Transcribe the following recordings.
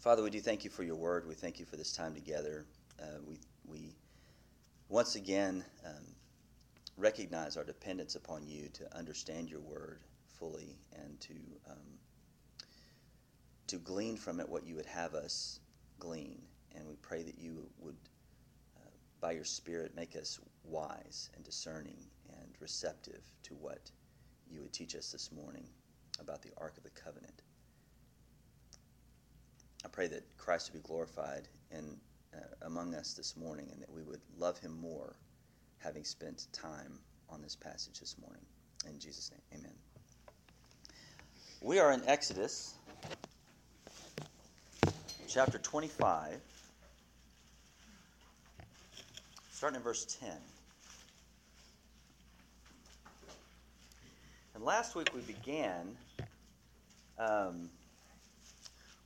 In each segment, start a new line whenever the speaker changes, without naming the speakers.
Father, we do thank you for your word. We thank you for this time together. Uh, we, we once again um, recognize our dependence upon you to understand your word fully and to, um, to glean from it what you would have us glean. And we pray that you would, uh, by your Spirit, make us wise and discerning and receptive to what you would teach us this morning about the Ark of the Covenant. I pray that Christ would be glorified in, uh, among us this morning and that we would love him more having spent time on this passage this morning. In Jesus' name, amen. We are in Exodus chapter 25, starting in verse 10. And last week we began. Um,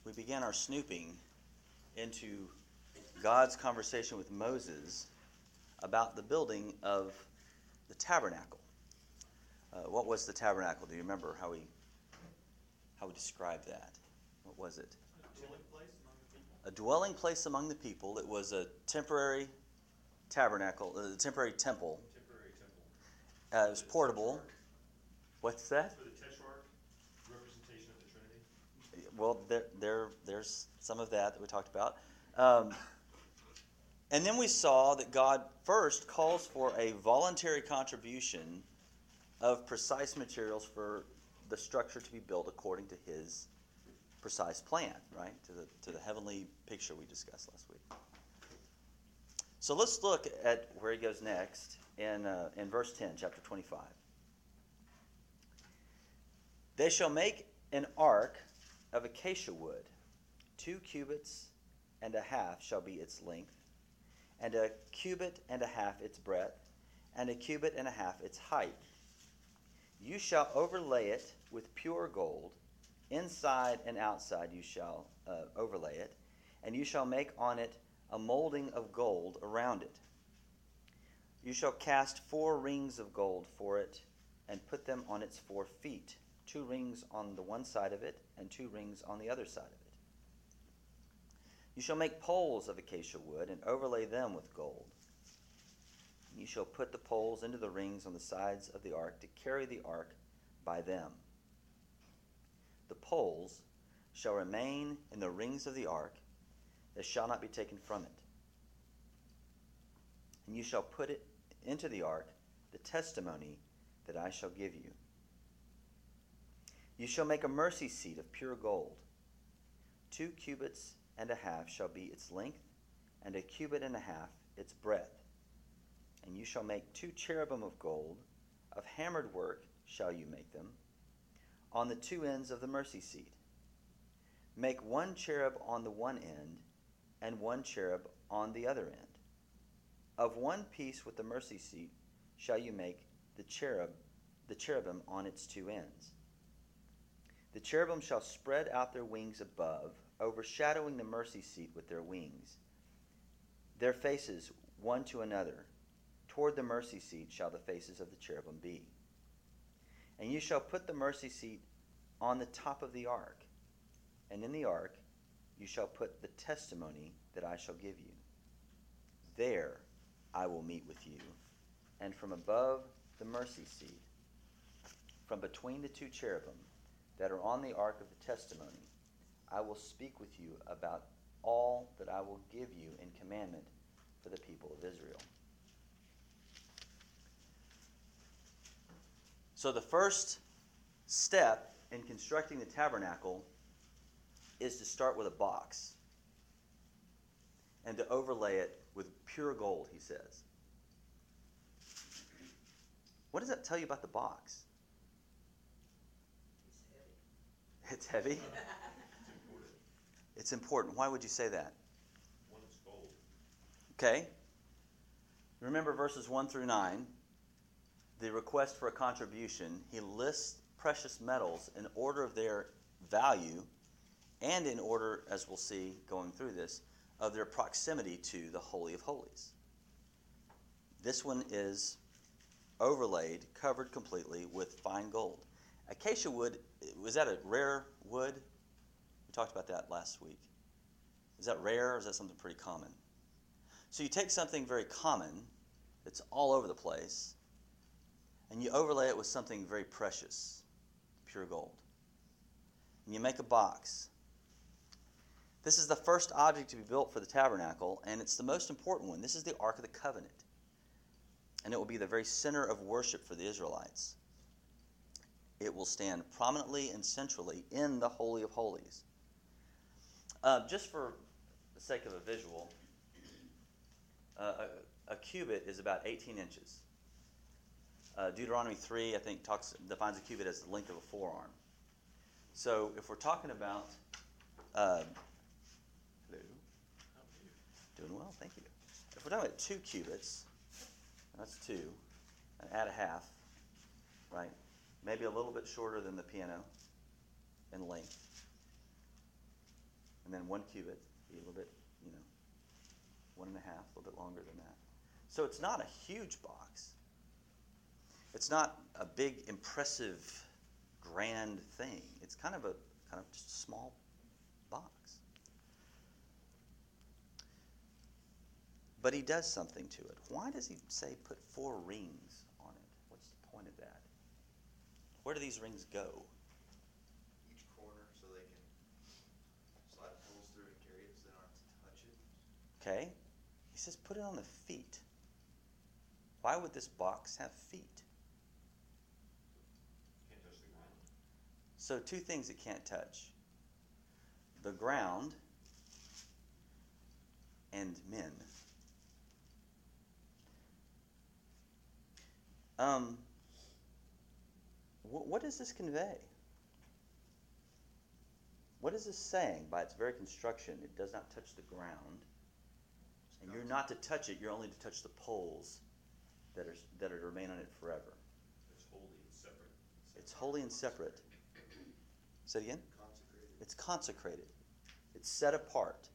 we began our snooping into God's conversation with Moses about the building of the tabernacle. Uh, what was the tabernacle? Do you remember how we how we described that? What was it?
A dwelling place among the people.
A dwelling place among the people. It was a temporary tabernacle, a temporary temple.
Temporary temple.
Uh, it was portable. What's that?
For the Tetrarch, representation of the Trinity.
Well, there, there, there's some of that that we talked about. Um, and then we saw that God first calls for a voluntary contribution of precise materials for the structure to be built according to His precise plan, right? To the, to the heavenly picture we discussed last week. So let's look at where he goes next in, uh, in verse 10, chapter 25. They shall make an ark of acacia wood. Two cubits and a half shall be its length, and a cubit and a half its breadth, and a cubit and a half its height. You shall overlay it with pure gold. Inside and outside you shall uh, overlay it, and you shall make on it a molding of gold around it. You shall cast four rings of gold for it, and put them on its four feet two rings on the one side of it, and two rings on the other side of it. You shall make poles of acacia wood, and overlay them with gold. You shall put the poles into the rings on the sides of the ark to carry the ark by them. The poles shall remain in the rings of the ark, they shall not be taken from it. And you shall put it into the ark the testimony that I shall give you. You shall make a mercy seat of pure gold. Two cubits and a half shall be its length, and a cubit and a half its breadth. And you shall make two cherubim of gold, of hammered work shall you make them, on the two ends of the mercy seat. Make one cherub on the one end, and one cherub on the other end. Of one piece with the mercy seat shall you make the cherub, the cherubim on its two ends. The cherubim shall spread out their wings above, overshadowing the mercy seat with their wings. Their faces one to another. Toward the mercy seat shall the faces of the cherubim be. And you shall put the mercy seat on the top of the ark, and in the ark you shall put the testimony that I shall give you. There I will meet with you, and from above the mercy seat, from between the two cherubim, that are on the ark of the testimony, I will speak with you about all that I will give you in commandment for the people of Israel. So, the first step in constructing the tabernacle is to start with a box and to overlay it with pure gold, he says. What does that tell you about the box? It's heavy. It's important. Why would you say that?
One is gold.
Okay. Remember verses 1 through 9. The request for a contribution. He lists precious metals in order of their value and in order, as we'll see going through this, of their proximity to the Holy of Holies. This one is overlaid, covered completely with fine gold. Acacia wood, was that a rare wood? We talked about that last week. Is that rare or is that something pretty common? So you take something very common that's all over the place and you overlay it with something very precious, pure gold. And you make a box. This is the first object to be built for the tabernacle, and it's the most important one. This is the Ark of the Covenant. And it will be the very center of worship for the Israelites. It will stand prominently and centrally in the Holy of Holies. Uh, just for the sake of a visual, uh, a, a cubit is about 18 inches. Uh, Deuteronomy 3, I think, talks defines a cubit as the length of a forearm. So if we're talking about. Uh, hello. How doing well, thank you. If we're talking about two cubits, that's two, and add a half, right? Maybe a little bit shorter than the piano in length. And then one cubit, be a little bit, you know, one and a half, a little bit longer than that. So it's not a huge box. It's not a big, impressive, grand thing. It's kind of a kind of just a small box. But he does something to it. Why does he say put four rings on it? What's the point of that? Where do these rings go?
each corner so they can slide through and carry it so they don't have to touch it.
Okay? He says put it on the feet. Why would this box have feet?
Can't touch the ground.
So, two things it can't touch the ground and men. Um, wh- what does this convey? What is this saying by its very construction? It does not touch the ground. And you're not to touch it, you're only to touch the poles that are, that are to remain on it forever.
It's holy, it's separate.
It's holy and separate. Say it again?
Consecrated.
It's consecrated. It's set apart.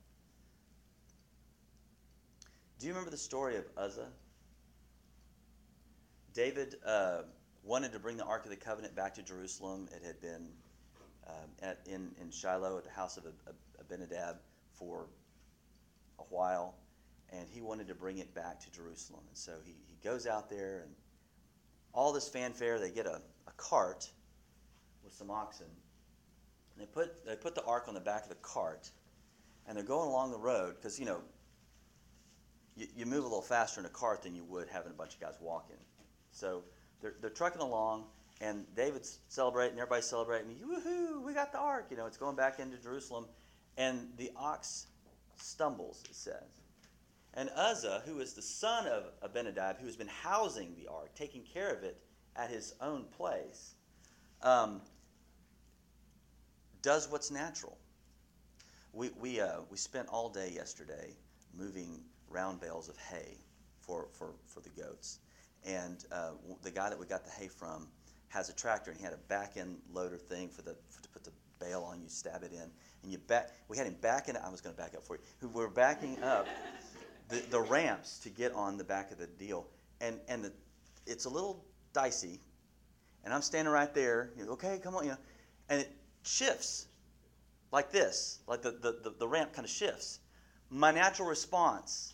Do you remember the story of Uzzah? David uh, wanted to bring the Ark of the Covenant back to Jerusalem. It had been um, at, in, in Shiloh at the house of Abinadab for a while, and he wanted to bring it back to Jerusalem. And so he, he goes out there, and all this fanfare, they get a, a cart with some oxen. And they put, they put the ark on the back of the cart, and they're going along the road because, you know, you, you move a little faster in a cart than you would having a bunch of guys walking. So they're, they're trucking along, and David's celebrating, everybody's celebrating. Woohoo, we got the ark. You know, it's going back into Jerusalem. And the ox stumbles, it says. And Uzzah, who is the son of Abinadab, who has been housing the ark, taking care of it at his own place, um, does what's natural. We, we, uh, we spent all day yesterday moving round bales of hay for, for, for the goats. And uh, the guy that we got the hay from has a tractor, and he had a back end loader thing for the for, to put the bale on. You stab it in, and you back. We had him backing. I was going to back up for you. We were backing up the, the ramps to get on the back of the deal, and and the, it's a little dicey. And I'm standing right there. You know, okay, come on, you know, and it shifts like this, like the, the, the, the ramp kind of shifts. My natural response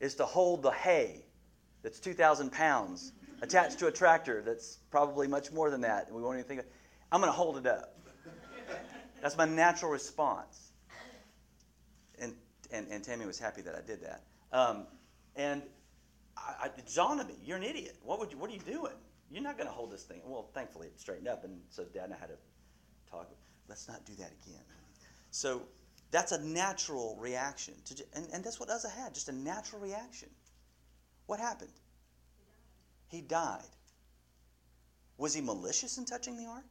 is to hold the hay that's 2,000 pounds attached to a tractor that's probably much more than that, and we won't even think of I'm going to hold it up. That's my natural response. And, and, and Tammy was happy that I did that. Um, and I, I, it dawned on me, you're an idiot. What, would you, what are you doing? You're not going to hold this thing. Well, thankfully it straightened up, and so Dad and I had to talk. Let's not do that again. So that's a natural reaction. To, and, and that's what Uzzah had, just a natural reaction. What happened? He died. Was he malicious in touching the ark?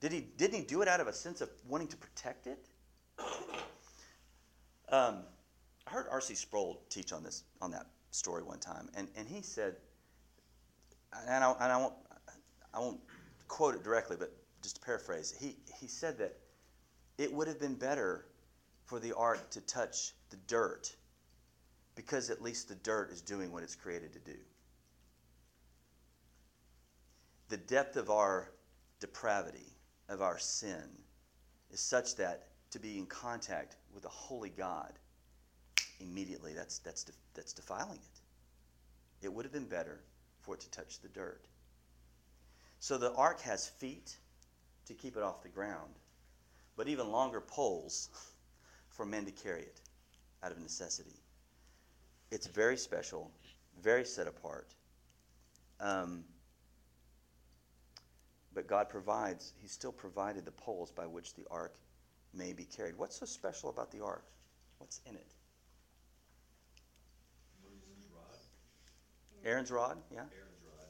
Did he, didn't he do it out of a sense of wanting to protect it? Um, I heard R.C. Sproul teach on this on that story one time, and, and he said, and I, and I won't I won't quote it directly, but just to paraphrase, he he said that it would have been better for the ark to touch the dirt, because at least the dirt is doing what it's created to do. The depth of our depravity, of our sin, is such that to be in contact with a holy God, immediately that's, that's, that's defiling it. It would have been better for it to touch the dirt. So the ark has feet to keep it off the ground, but even longer poles for men to carry it out of necessity. It's very special, very set apart. Um, but God provides, He still provided the poles by which the ark may be carried. What's so special about the ark? What's in it? Aaron's rod? Yeah?
Aaron's rod,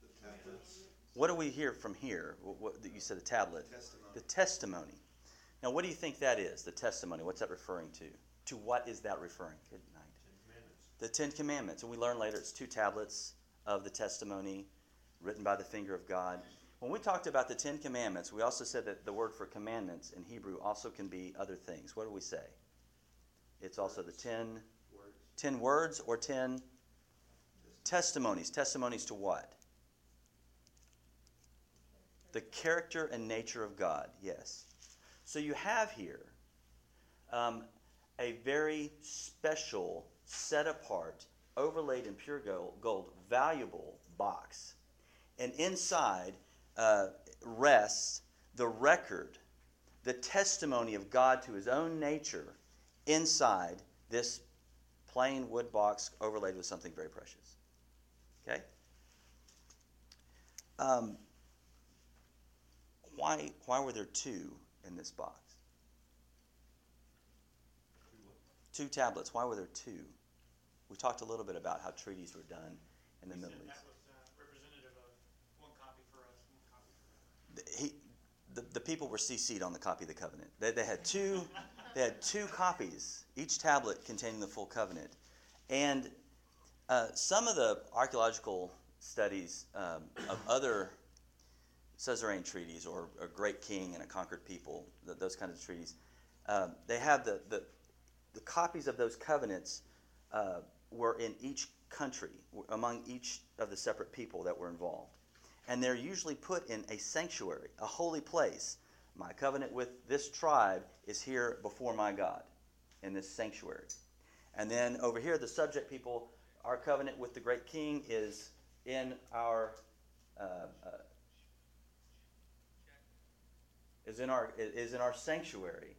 The tablets,
What do we hear from here? What, what, you said a tablet.
testimony.
The testimony. Now, what do you think that is, the testimony? What's that referring to? To what is that referring? Good night.
Ten Commandments.
The Ten Commandments. And we learn later it's two tablets of the testimony written by the finger of God. When we talked about the Ten Commandments, we also said that the word for commandments in Hebrew also can be other things. What do we say? It's also the ten,
Words.
ten words or ten testimonies. Testimonies to what? The character and nature of God, yes. So you have here um, a very special, set apart, overlaid in pure gold, gold valuable box. And inside uh, rests the record, the testimony of God to his own nature inside this plain wood box overlaid with something very precious. Okay? Um, why, why were there two in this box?
Two?
Two tablets. Why were there two? We talked a little bit about how treaties were done in the
He
Middle East.
That was representative of one copy for us, one copy for them.
The- He, the, the people were CC'd on the copy of the covenant. They, they had two, they had two copies, each tablet containing the full covenant. And uh, some of the archaeological studies um, of other suzerain treaties or a great king and a conquered people, th- those kinds of treaties, um, they have the, the, the copies of those covenants uh, were in each country, among each of the separate people that were involved. And they're usually put in a sanctuary, a holy place. My covenant with this tribe is here before my God in this sanctuary. And then over here, the subject people, our covenant with the great king is in our uh, uh, is in our is in our sanctuary.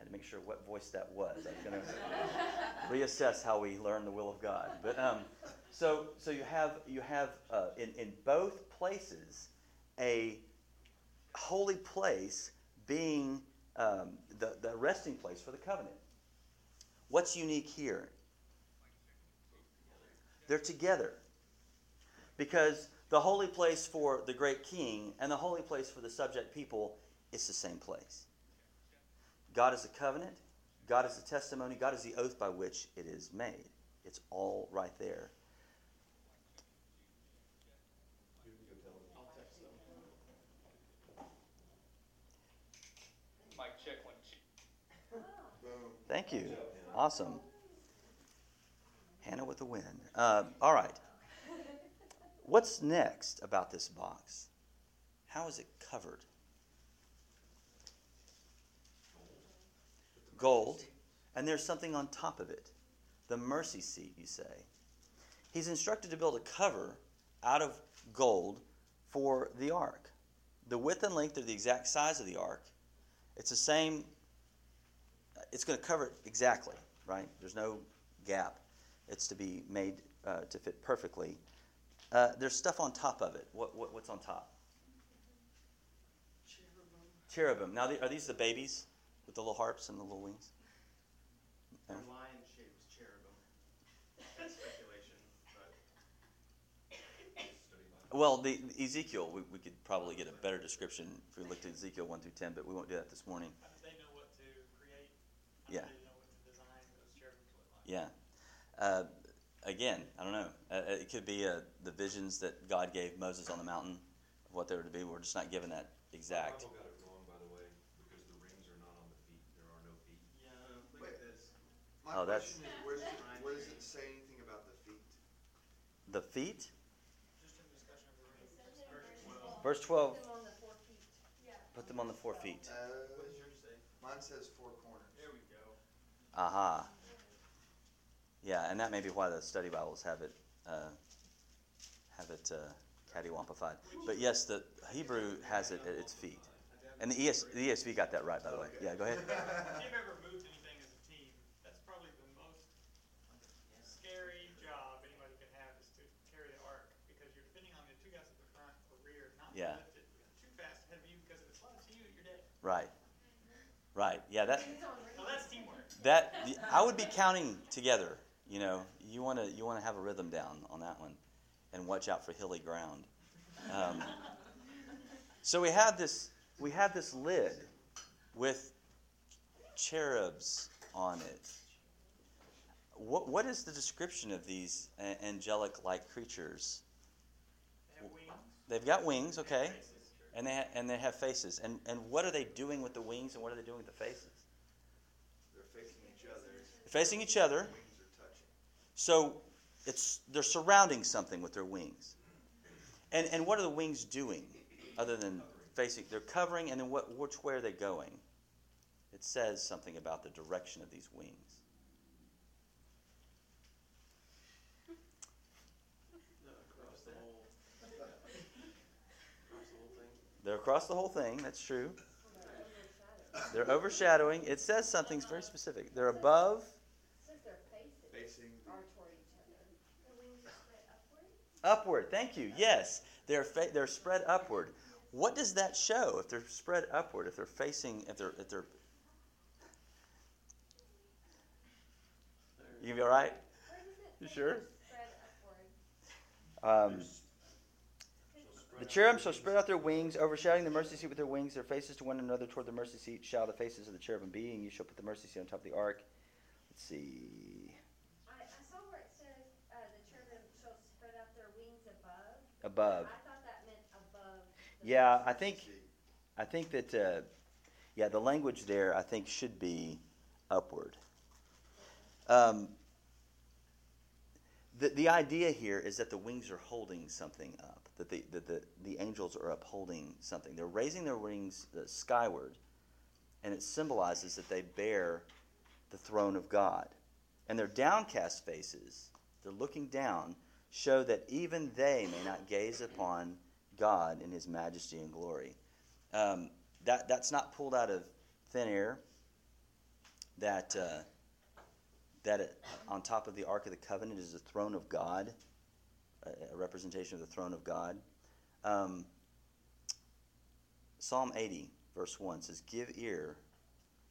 Had to make sure what voice that was. I was going to reassess how we learn the will of God. But um, so so you have you have uh, in in both places a holy place being um, the the resting place for the covenant. What's unique here? They're together because the holy place for the great king and the holy place for the subject people is the same place. God is the covenant, God is the testimony, God is the oath by which it is made. It's all right there.
You can go tell them.
I'll text them.
Mic check one, two.
Boom.
Thank you. Awesome. Hannah with the win. Uh, all right. What's next about this box? How is it covered? Gold. And there's something on top of it. The mercy seat, you say. He's instructed to build a cover out of gold for the ark. The width and length are the exact size of the ark. It's the same it's going to cover it exactly, right? There's no gap. It's to be made uh, to fit perfectly. Uh, there's stuff on top of it. What, what, what's on top? Cherubim. Cherubim. Now, the, are these the babies with the little harps and the little wings?
The lion shaped cherubim. That's speculation, but
Well, the, the Ezekiel, we, we could probably get a better description if we looked at Ezekiel 1 through 10, but we won't do that this morning.
They know what to create?
Yeah.
did they know what to design those cherubims look like?
Yeah. Uh, again, I don't know. Uh, it could be uh, the visions that God gave Moses on the mountain of what they were to be. We're just not given that exact.
Bible got it wrong, by the way, because the rings are not on the feet. There are no feet.
Yeah, look
Wait.
at this.
My
Oh, that's-
question is, where's it, where does it say anything about the feet?
The feet?
Just in discussion of the ring.
Verse
Verse 12.
12.
Put them on the four feet. Yeah.
Put them on the four feet.
Uh,
What does yours say?
Mine says four corners.
There we go.
Aha. Yeah, and that may be why the study Bibles have it uh, have it uh, cattywampified. But yes, the Hebrew has it at its feet, and the, ES, the ESV got that right, by the way. Yeah, go ahead.
If you've ever moved anything as a team, that's probably the most scary job anybody can have is to carry the ark because you're depending on the two guys at the front or rear not
Yeah.
to lift it too fast ahead of you because if it slides to you, you're dead.
Right, right. Yeah, that
So that's teamwork.
that I would be counting together. You know, you want to you want to have a rhythm down on that one, and watch out for hilly ground. Um, so we have this we have this lid with cherubs on it. What what is the description of these angelic-like creatures?
They have wings.
They've got wings, okay,
faces.
And they ha- and they have faces. And and what are they doing with the wings, and what are they doing with the faces?
They're facing each other.
They're facing each other.
Wings are touching.
So it's they're surrounding something with their wings. And and what are the wings doing other than facing they're covering and then what which way are they going? It says something about the direction of these wings.
Across the whole, across the whole thing.
They're across the whole thing, that's true. They're overshadowing. It says something very specific. They're above,
Says their
Facing
are toward each other.
The wings are spread upward?
upward. Thank you. Yes, they're fa- they're spread upward. What does that show? If they're spread upward, if they're facing, if they're if they're, you gonna be all right?
Where does it
You sure?
they're Spread upward.
Um, the cherubim shall spread out their wings, overshadowing the mercy seat with their wings. Their faces to one another toward the mercy seat shall the faces of the cherubim be, and you shall put the mercy seat on top of the ark. Let's see,
I, I saw where it says, uh, the cherubim shall spread out their wings above.
above.
I thought that meant above.
Yeah, I think. I think that uh, yeah, the language there I think should be upward. Um, the the idea here is that the wings are holding something up. That the that the, the angels are upholding something. They're raising their wings uh, skyward, and it symbolizes that they bear the throne of God. And their downcast faces, they're looking down, show that even they may not gaze upon God in His majesty and glory. Um, that that's not pulled out of thin air. That uh, that it, on top of the Ark of the Covenant is the throne of God, a, representation of the throne of God. Um, Psalm 80, verse 1 says, Give ear,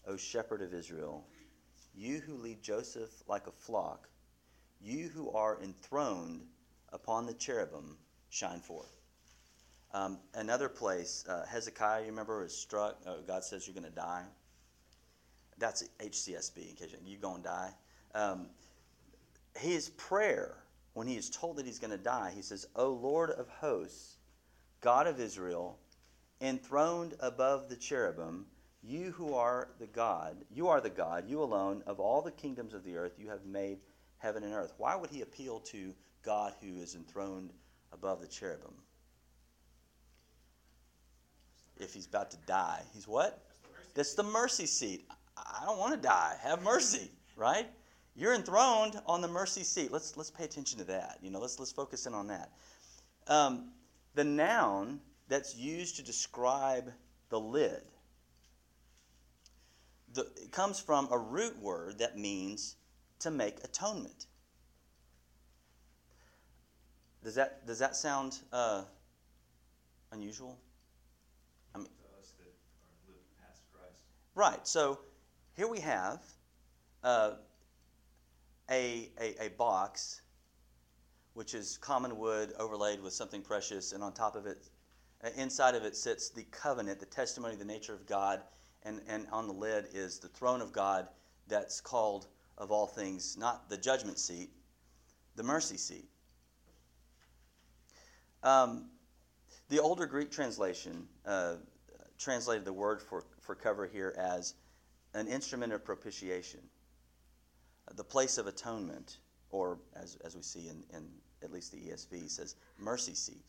O shepherd of Israel, you who lead Joseph like a flock, you who are enthroned upon the cherubim, shine forth. Um, another place, uh, Hezekiah, you remember, is struck. Uh, God says you're going to die. That's HCSB, in case you, you go and die. Um, his prayer, when he is told that he's going to die, he says, O Lord of hosts, God of Israel, enthroned above the cherubim, you who are the God, you are the God, you alone, of all the kingdoms of the earth, you have made heaven and earth. Why would he appeal to God who is enthroned above the cherubim? If he's about to die, he's what? That's the mercy seat. I don't want to die. Have mercy, right? You're enthroned on the mercy seat. Let's let's pay attention to that. You know, let's let's focus in on that. Um, the noun that's used to describe the lid the, it comes from a root word that means to make atonement. Does that does that sound uh, unusual?
To us that are lived past Christ.
Right. So here we have uh, a, a a box, which is common wood overlaid with something precious, and on top of it, uh, inside of it sits the covenant, the testimony of the nature of God, and and on the lid is the throne of God, that's called of all things not the judgment seat, the mercy seat. Um, the older Greek translation uh, translated the word for, for cover here as an instrument of propitiation, the place of atonement, or as, as we see in, in at least the ESV, says mercy seat.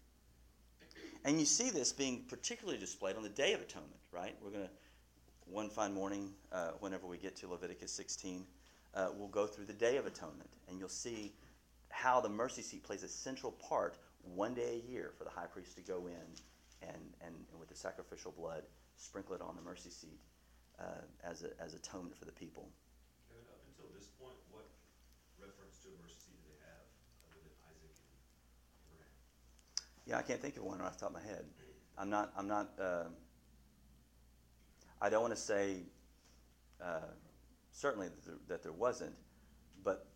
And you see this being particularly displayed on the Day of Atonement, right? We're going to one fine morning, uh, whenever we get to Leviticus 16, uh, we'll go through the Day of Atonement, and you'll see how the mercy seat plays a central part one day a year for the high priest to go in and, and, and with the sacrificial blood, sprinkle it on the mercy seat uh, as, a, as atonement for the people.
Kevin, up until this point, what
Yeah, I can't think of one off the top of my head. I'm not. I'm not. Uh, I don't want to say uh, certainly that there, that there wasn't, but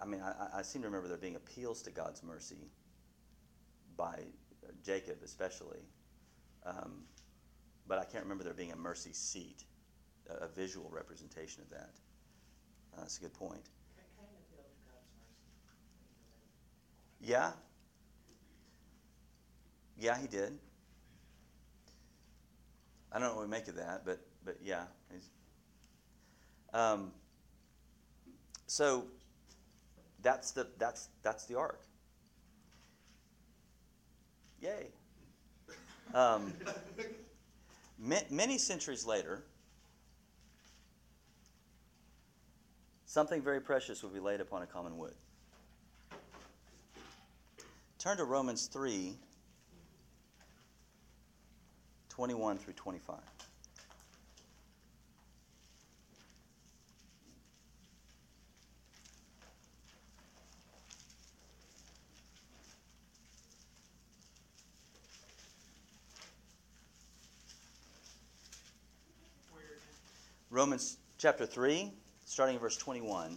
I mean, I, I seem to remember there being appeals to God's mercy by uh, Jacob, especially. Um, but I can't remember there being a mercy seat, a, a visual representation of that. Uh, that's a good point.
Cain appealed to God's mercy.
Yeah. Yeah, he did. I don't know what we make of that, but but yeah. Um, so that's the that's that's the ark. Yay. Um, ma- many centuries later, something very precious will be laid upon a common wood. Turn to Romans 3 21 through 25. Romans chapter 3, starting in verse 21.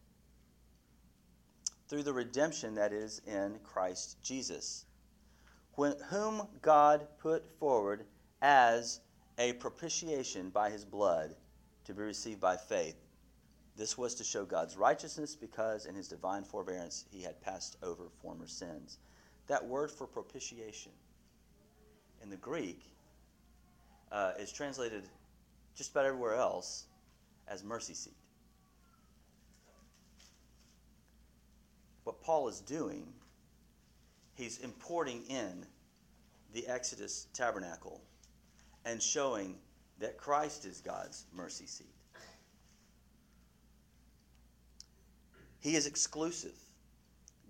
through the redemption that is in Christ Jesus, when, whom God put forward as a propitiation by his blood to be received by faith. This was to show God's righteousness because in his divine forbearance he had passed over former sins. That word for propitiation in the Greek uh, is translated just about everywhere else as mercy seat. What Paul is doing, he's importing in the Exodus tabernacle and showing that Christ is God's mercy seat. He is exclusive.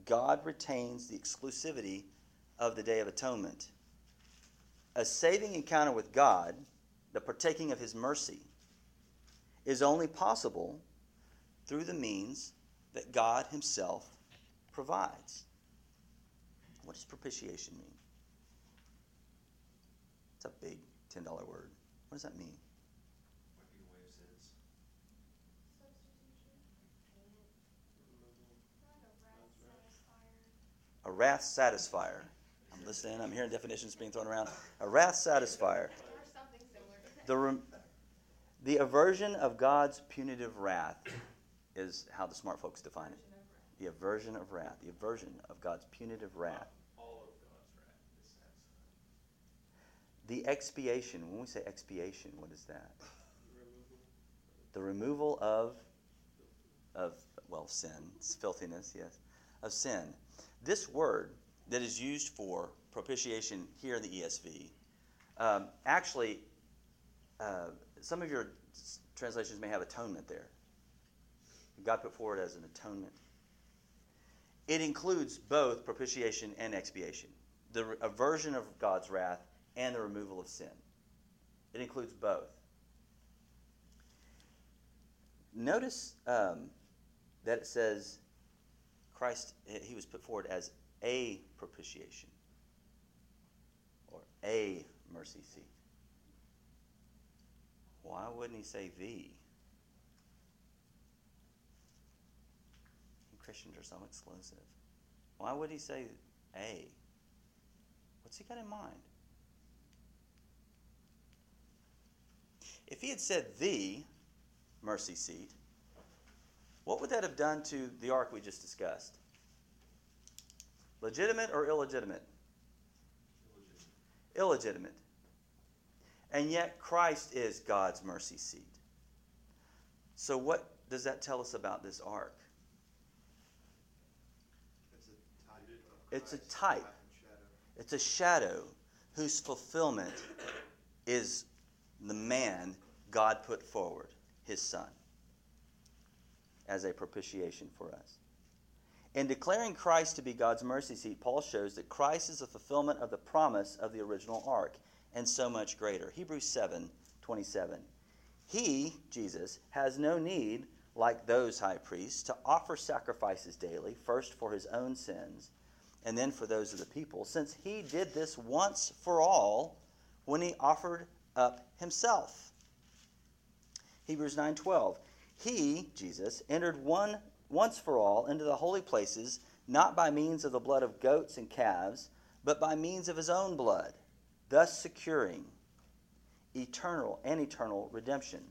God retains the exclusivity of the Day of Atonement. A saving encounter with God, the partaking of His mercy, is only possible through the means that God Himself provides. What does propitiation mean? It's a big $10 word. What does that mean? A wrath satisfier. I'm listening, I'm hearing definitions being thrown around. A wrath satisfier. The, the aversion of God's punitive wrath is how the smart folks define it. The aversion of wrath. The aversion of God's punitive wrath.
All of God's wrath is satisfied.
The expiation. When we say expiation, what is that? The removal of of well sin, filthiness, yes, of sin. This word that is used for propitiation here in the ESV, um, actually, uh, some of your translations may have atonement there. God put forward as an atonement. It includes both propitiation and expiation, the aversion of God's wrath and the removal of sin. It includes both. Notice um, that it says Christ, he was put forward as a propitiation or a mercy seat. Why wouldn't he say the? Christians are so exclusive. Why would he say a? What's he got in mind? If he had said the mercy seat, what would that have done to the ark we just discussed? Legitimate or illegitimate? Illegitimate. And yet Christ is God's mercy seat. So, what does that tell us about this ark?
It's a type
It's a
shadow
whose fulfillment is the man God put forward, his son, as a propitiation for us. In declaring Christ to be God's mercy seat, Paul shows that Christ is the fulfillment of the promise of the original ark, and so much greater. Hebrews 7 27. He, Jesus, has no need, like those high priests, to offer sacrifices daily, first for his own sins and then for those of the people, since he did this once for all when he offered up himself. Hebrews 9:12. He, Jesus, entered one once for all into the holy places, not by means of the blood of goats and calves, but by means of his own blood, thus securing eternal and eternal redemption,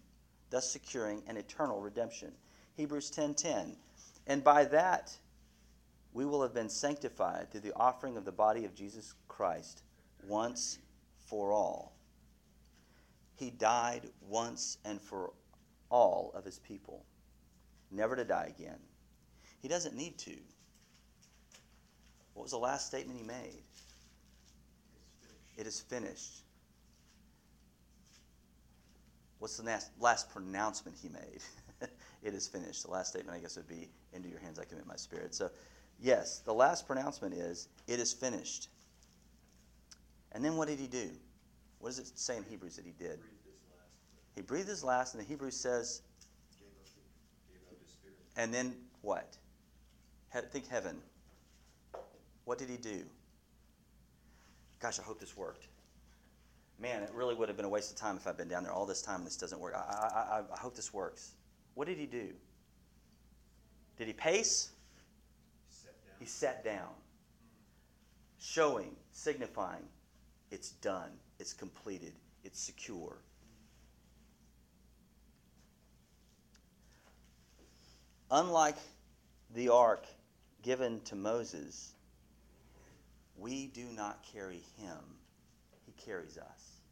thus securing an eternal redemption. Hebrews 10:10. And by that we will have been sanctified through the offering of the body of Jesus Christ once for all. He died once and for all of his people, never to die again. He doesn't need to. What was the last statement he made? It is finished. What's the last, pronouncement he made? it is finished. The last statement, I guess, would be, Into your hands I commit my spirit. So, yes, the last pronouncement is, It is finished. And then what did he do? What does it say in Hebrews that he did? He breathed his last, and the Hebrews says,
Gave up
gave up
and then what? He- think heaven. What did he do? Gosh, I hope this worked. Man, it really would have been a waste of time if I'd been down there all this time and this doesn't work. I, I, I, I hope this works. What did he do? Did he pace? He sat down, showing, signifying, it's done, it's completed, it's secure. Unlike the ark given to Moses, we do not carry him, he carries us.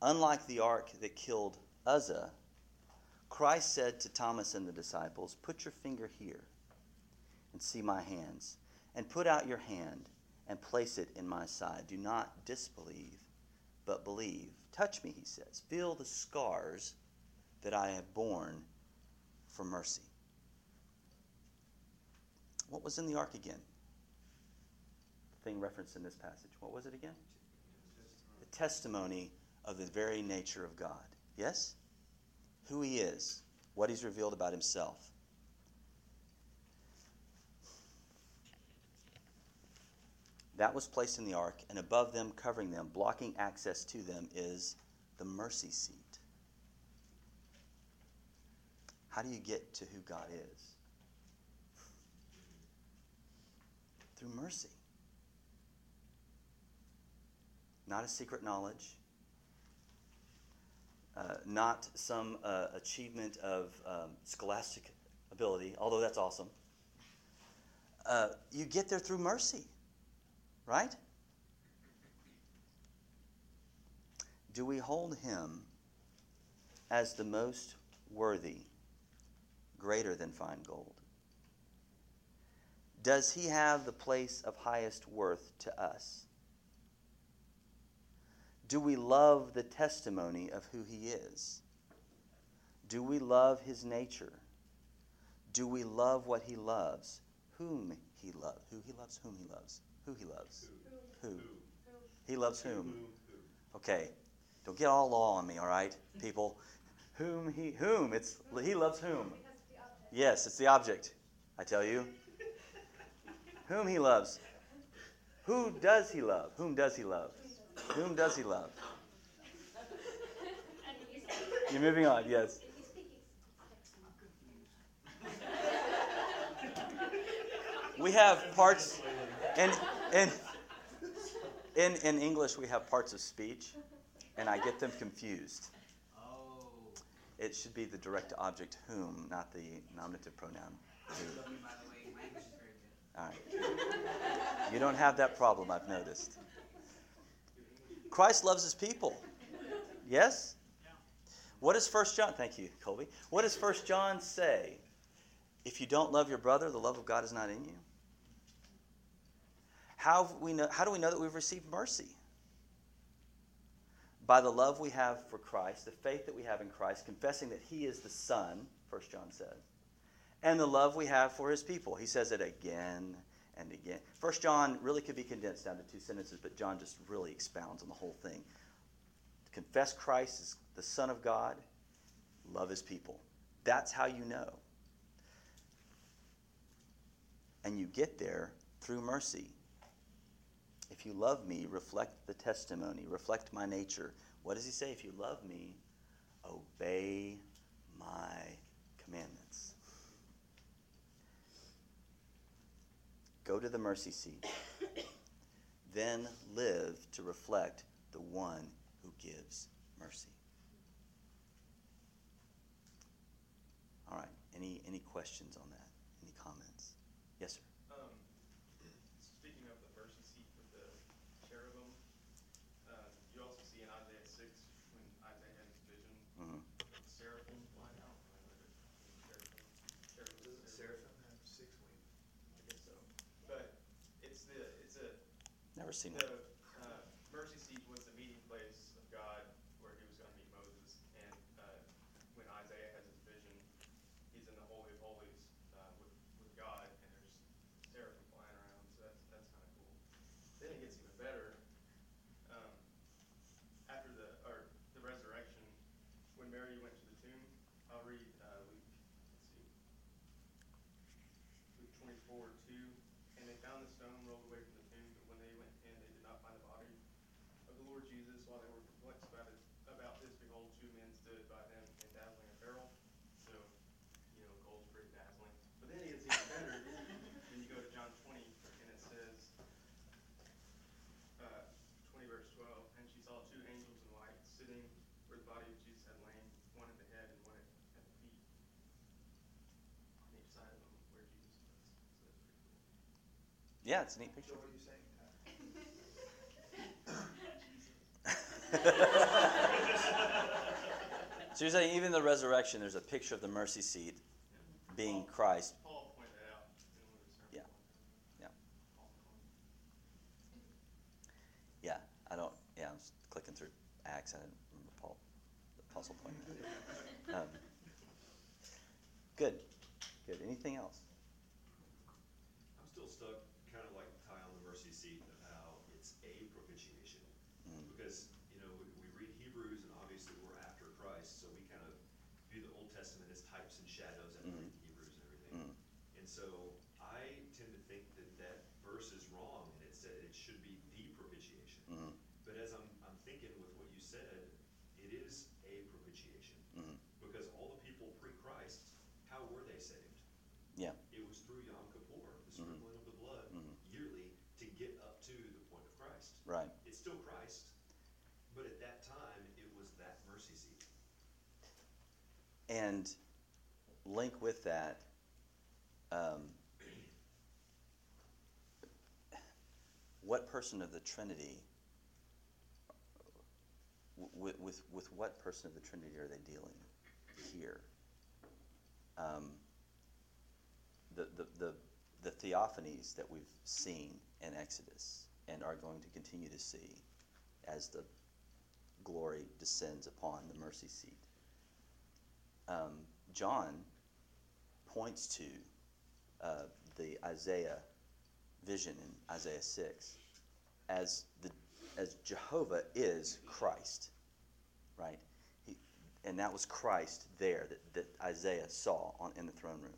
Unlike the ark that killed Uzzah, Christ said to Thomas and the disciples, Put your finger here and see my hands, and put out your hand and place it in my side. Do not disbelieve, but believe. Touch me, he says. Feel the scars that I have borne for mercy. What was in the ark again? The thing referenced in this passage. What was it again? The testimony of the very nature of God. Yes? Who he is, what he's revealed about himself. That was placed in the ark, and above them, covering them, blocking access to them, is the mercy seat. How do you get to who God is? Through mercy. Not a secret knowledge, uh, not some uh, achievement of um, scholastic ability, although that's awesome. Uh, you get there through mercy, right? Do we hold him as the most worthy, greater than fine gold? Does he have the place of highest worth to us? Do we love the testimony of who he is? Do we love his nature? Do we love what he loves? Whom he loves? Who he loves? Whom he loves? Who he loves? Who? He loves whom?
Whom.
Okay. Don't get all law on me, all right, people? Whom he whom? It's he loves whom? Yes, it's the object. I tell you. Whom he loves. Who does he love? Whom does he love? Whom does he love? You're moving on, yes. We have parts, and in, in, in English, we have parts of speech. and I get them confused.
Oh,
It should be the direct object whom, not the nominative pronoun who.
love you, by the way, your English is very good.
All right. You don't have that problem, I've noticed. Christ loves his people. Yes? What does First John thank you, Colby. What does First John say? If you don't love your brother, the love of God is not in you. How, we know, how do we know that we've received mercy? By the love we have for Christ, the faith that we have in Christ, confessing that He is the Son, First John says, and the love we have for His people. He says it again and again. First John really could be condensed down to two sentences, but John just really expounds on the whole thing. Confess Christ as the Son of God, love His people. That's how you know. And you get there through mercy. If you love me, reflect the testimony, reflect my nature. What does he say? If you love me, obey my commandments. Go to the mercy seat. then live to reflect the one who gives mercy. All right. Any any questions on that? Any comments? Yes, sir.
Um, speaking of the mercy seat with the cherubim, uh, you also see in Isaiah six, when Isaiah had his vision,
Mhm.
seraphim flying out. I don't know whether it's cherubim, cherubim,
Doesn't seraphim have six wings?
I guess so. But it's the, it's a,
Never seen
the, uh, mercy seat was the meeting place of God where he was gonna meet Moses. And, uh, when Isaiah has his vision, he's in the Holy of Holies, uh, with, with God, and there's seraphim flying around, so that's, that's kinda cool. Then it gets even better, um, after the, or the resurrection, when Mary went to the tomb, I'll read, uh, Luke, let's see. Luke twenty-four, two, and they found the stone rolled away from the tomb, but when they went in, they did not find the body of the Lord Jesus. While they were perplexed about it, about this, behold, two men stood by them in dazzling apparel. So, you know, gold's pretty dazzling. But then it gets even better, then you go to John twenty, and it says, uh, twenty verse twelve, and she saw two angels in white sitting where the body of Jesus had lain, one at the head and one at, at the feet. On each side of them where Jesus was, so that's pretty cool.
Yeah, it's a neat picture.
what are you saying,
So you're saying even the resurrection, there's a picture of the mercy seat being Christ.
Paul pointed out in one of his sermons.
Yeah. Yeah. Yeah, I don't. Yeah, I'm clicking through Acts. I didn't remember Paul, the puzzle out. Um, good, good. Anything else?
I'm still stuck, kind of like Ty on the mercy seat of how it's a propitiation.
Mm.
Because, you know, we, we read Hebrews and obviously we're after Christ, so we kind of view the Old Testament as types and shadows and
Mhm.
read Hebrews and everything.
Mm.
And so I tend to think that that verse is wrong and it said it should be the propitiation.
Mm,
But as I'm, I'm thinking with what you said, it is a propitiation.
mm,
Because all the people pre-Christ, how were they saved?
yeah.
It was through Yom Kippur, the
Mhm.
sprinkling of the blood
Mhm.
yearly to get up to the point of Christ.
Right.
It's still Christ, but at that time, it was that mercy seat.
And link with that. Um, what person of the Trinity? With, with with what person of the Trinity are they dealing here? Um, the, the, the, the theophanies that we've seen in Exodus and are going to continue to see as the glory descends upon the mercy seat. Um, John points to uh, the Isaiah vision in Isaiah 6 as, the, as Jehovah is Christ, right? He, and that was Christ there that, that Isaiah saw on, in the throne room.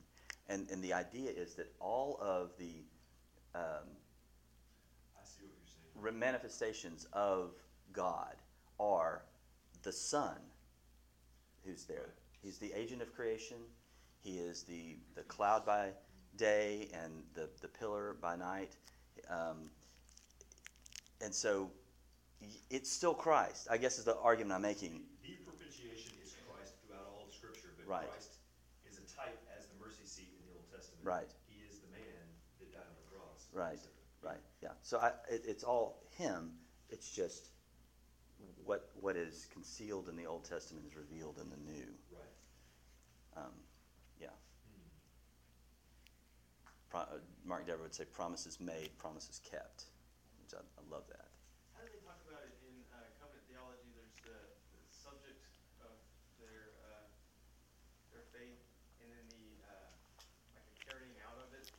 And, and the idea is that all of the um,
I see what you're saying.
re- manifestations of God are the Son who's there. He's the agent of creation. He is the, the cloud by day and the, the pillar by night. Um, and so It's still Christ, I guess is the argument I'm making.
The propitiation is Christ throughout all of Scripture, but
Right.
Christ is a type as the mercy seat in the Old Testament.
Right.
He is the man that died on the cross.
Right, right, yeah. So I, it, it's all him. It's just what what is concealed in the Old Testament is revealed in the New.
Right.
Um, yeah. Pro, uh, Mark Dever would say, "Promises made, promises kept," which I, I love that.
How do they talk about it in uh, covenant theology? There's the, the subject of their uh, their faith, and then the uh, like a carrying out of it,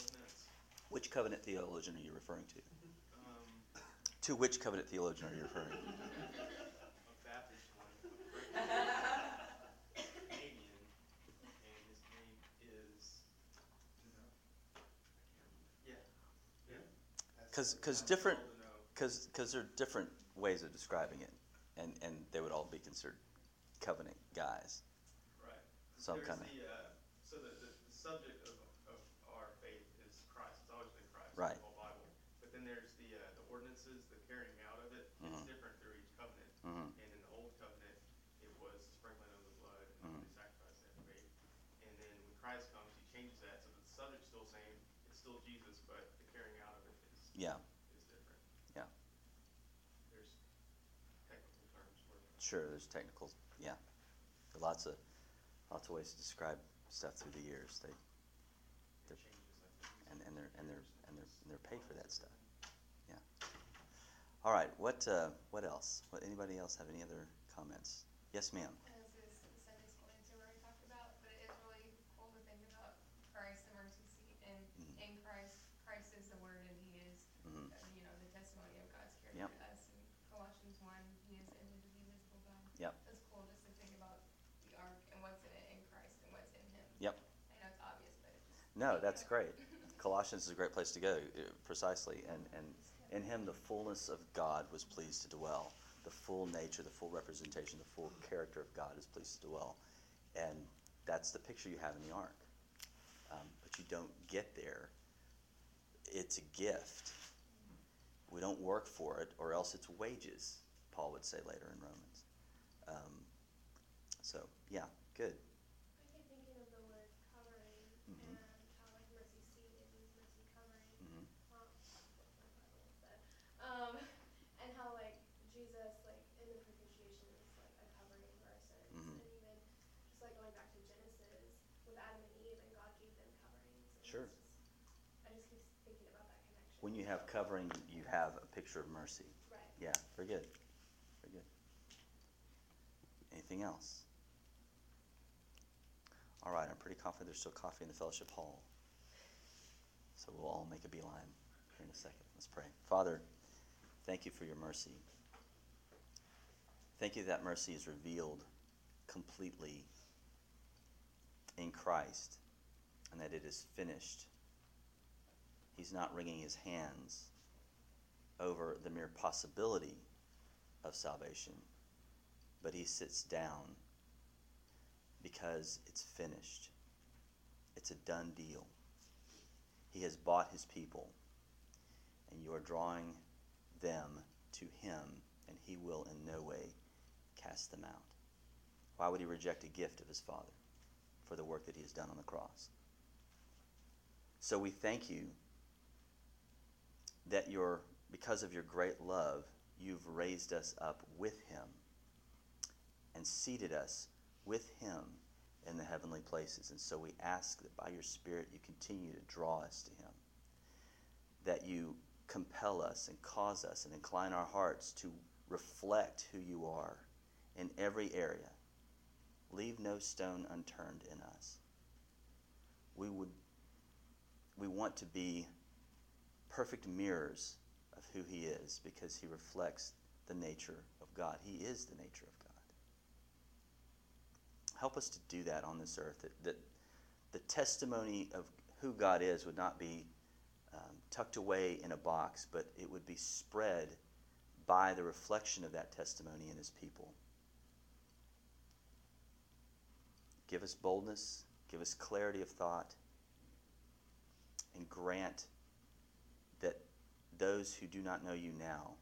ordinance.
Which covenant theologian are you referring to?
Um,
To which covenant theologian are you referring? to?
a Baptist one, a Canadian, and his name is. Yeah.
Yeah.
Because different
told to know.
because there are different ways of describing it, and and they would all be considered covenant guys.
Right.
Some
There's
kinda-
uh, so the, the, the subject of, of our faith is Christ. It's always been Christ.
Right.
The whole Bible. But then there's the, uh, the ordinances, the carrying out of it.
Mhm.
It's different through each covenant.
Mhm.
And in the old covenant, it was sprinkling of the blood and
Mhm.
the sacrifice they had to make. And then when Christ comes, he changes that. So the subject's still the same. It's still Jesus, but the carrying out of it is,
Yeah,
is different.
yeah.
There's technical terms for it.
Sure, there's technical, yeah. There are lots of, lots of ways to describe stuff through the years. They,
It changes, think.
and, and they're, and they're, and they're, and they're paid for that stuff. Yeah. All right, what, uh, what else? What, anybody else have any other comments? Yes, ma'am.
As this the Sunday school answer where we talked about, but it is really cool to think about Christ, the mercy seat, and
Mhm.
in Christ, Christ is the Word, and He is,
Mhm.
uh, you know, the testimony of God's character
Yep.
to us. In Colossians one, He is the image of the invisible God.
Yep.
It's cool just to think about the ark and what's in it in Christ and what's in Him.
Yep.
I know it's obvious, but it's just.
No, that's great. Colossians is a great place to go, uh, precisely. And, and in him, the fullness of God was pleased to dwell. The full nature, the full representation, the full character of God is pleased to dwell. And that's the picture you have in the ark. Um, but you don't get there. It's a gift. We don't work for it, or else it's wages, Paul would say later in Romans. Um, so, yeah, good.
I keep thinking of the word covering
Mhm.
and how like mercy seat it means mercy covering.
Mhm.
Um, that's what my Bible said. Um, and how like Jesus like in the propitiation is like a covering for our sins,
Mhm.
and even just like going back to Genesis with Adam and Eve, and God gave them coverings. And
Sure.
I just keep thinking about that connection.
When you have covering, you have a picture of mercy.
right.
Yeah, very good. Very good. Anything else? All right, I'm pretty confident there's still coffee in the fellowship hall. So we'll all make a beeline here in a second. Let's pray. Father, thank you for your mercy. Thank you that mercy is revealed completely in Christ and that it is finished. He's not wringing his hands over the mere possibility of salvation, but he sits down because it's finished. It's a done deal. He has bought his people, and you are drawing them to him, and he will in no way cast them out. Why would he reject a gift of his Father for the work that he has done on the cross? So we thank you that your because of your great love, you've raised us up with him and seated us with him in the heavenly places. And so we ask that by your Spirit you continue to draw us to him, that you compel us and cause us and incline our hearts to reflect who you are in every area. Leave no stone unturned in us. We would we want to be perfect mirrors of who he is because he reflects the nature of God. He is the nature of God. Help us to do that on this earth, that, that the testimony of who God is would not be um, tucked away in a box, but it would be spread by the reflection of that testimony in his people. Give us boldness, give us clarity of thought, and grant that those who do not know you now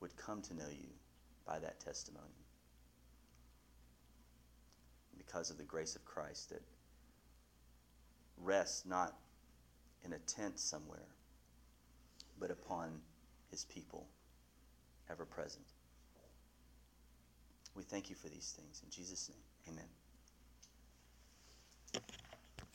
would come to know you by that testimony. Because of the grace of Christ that rests not in a tent somewhere, but upon his people, ever present. We thank you for these things. In Jesus' name, amen.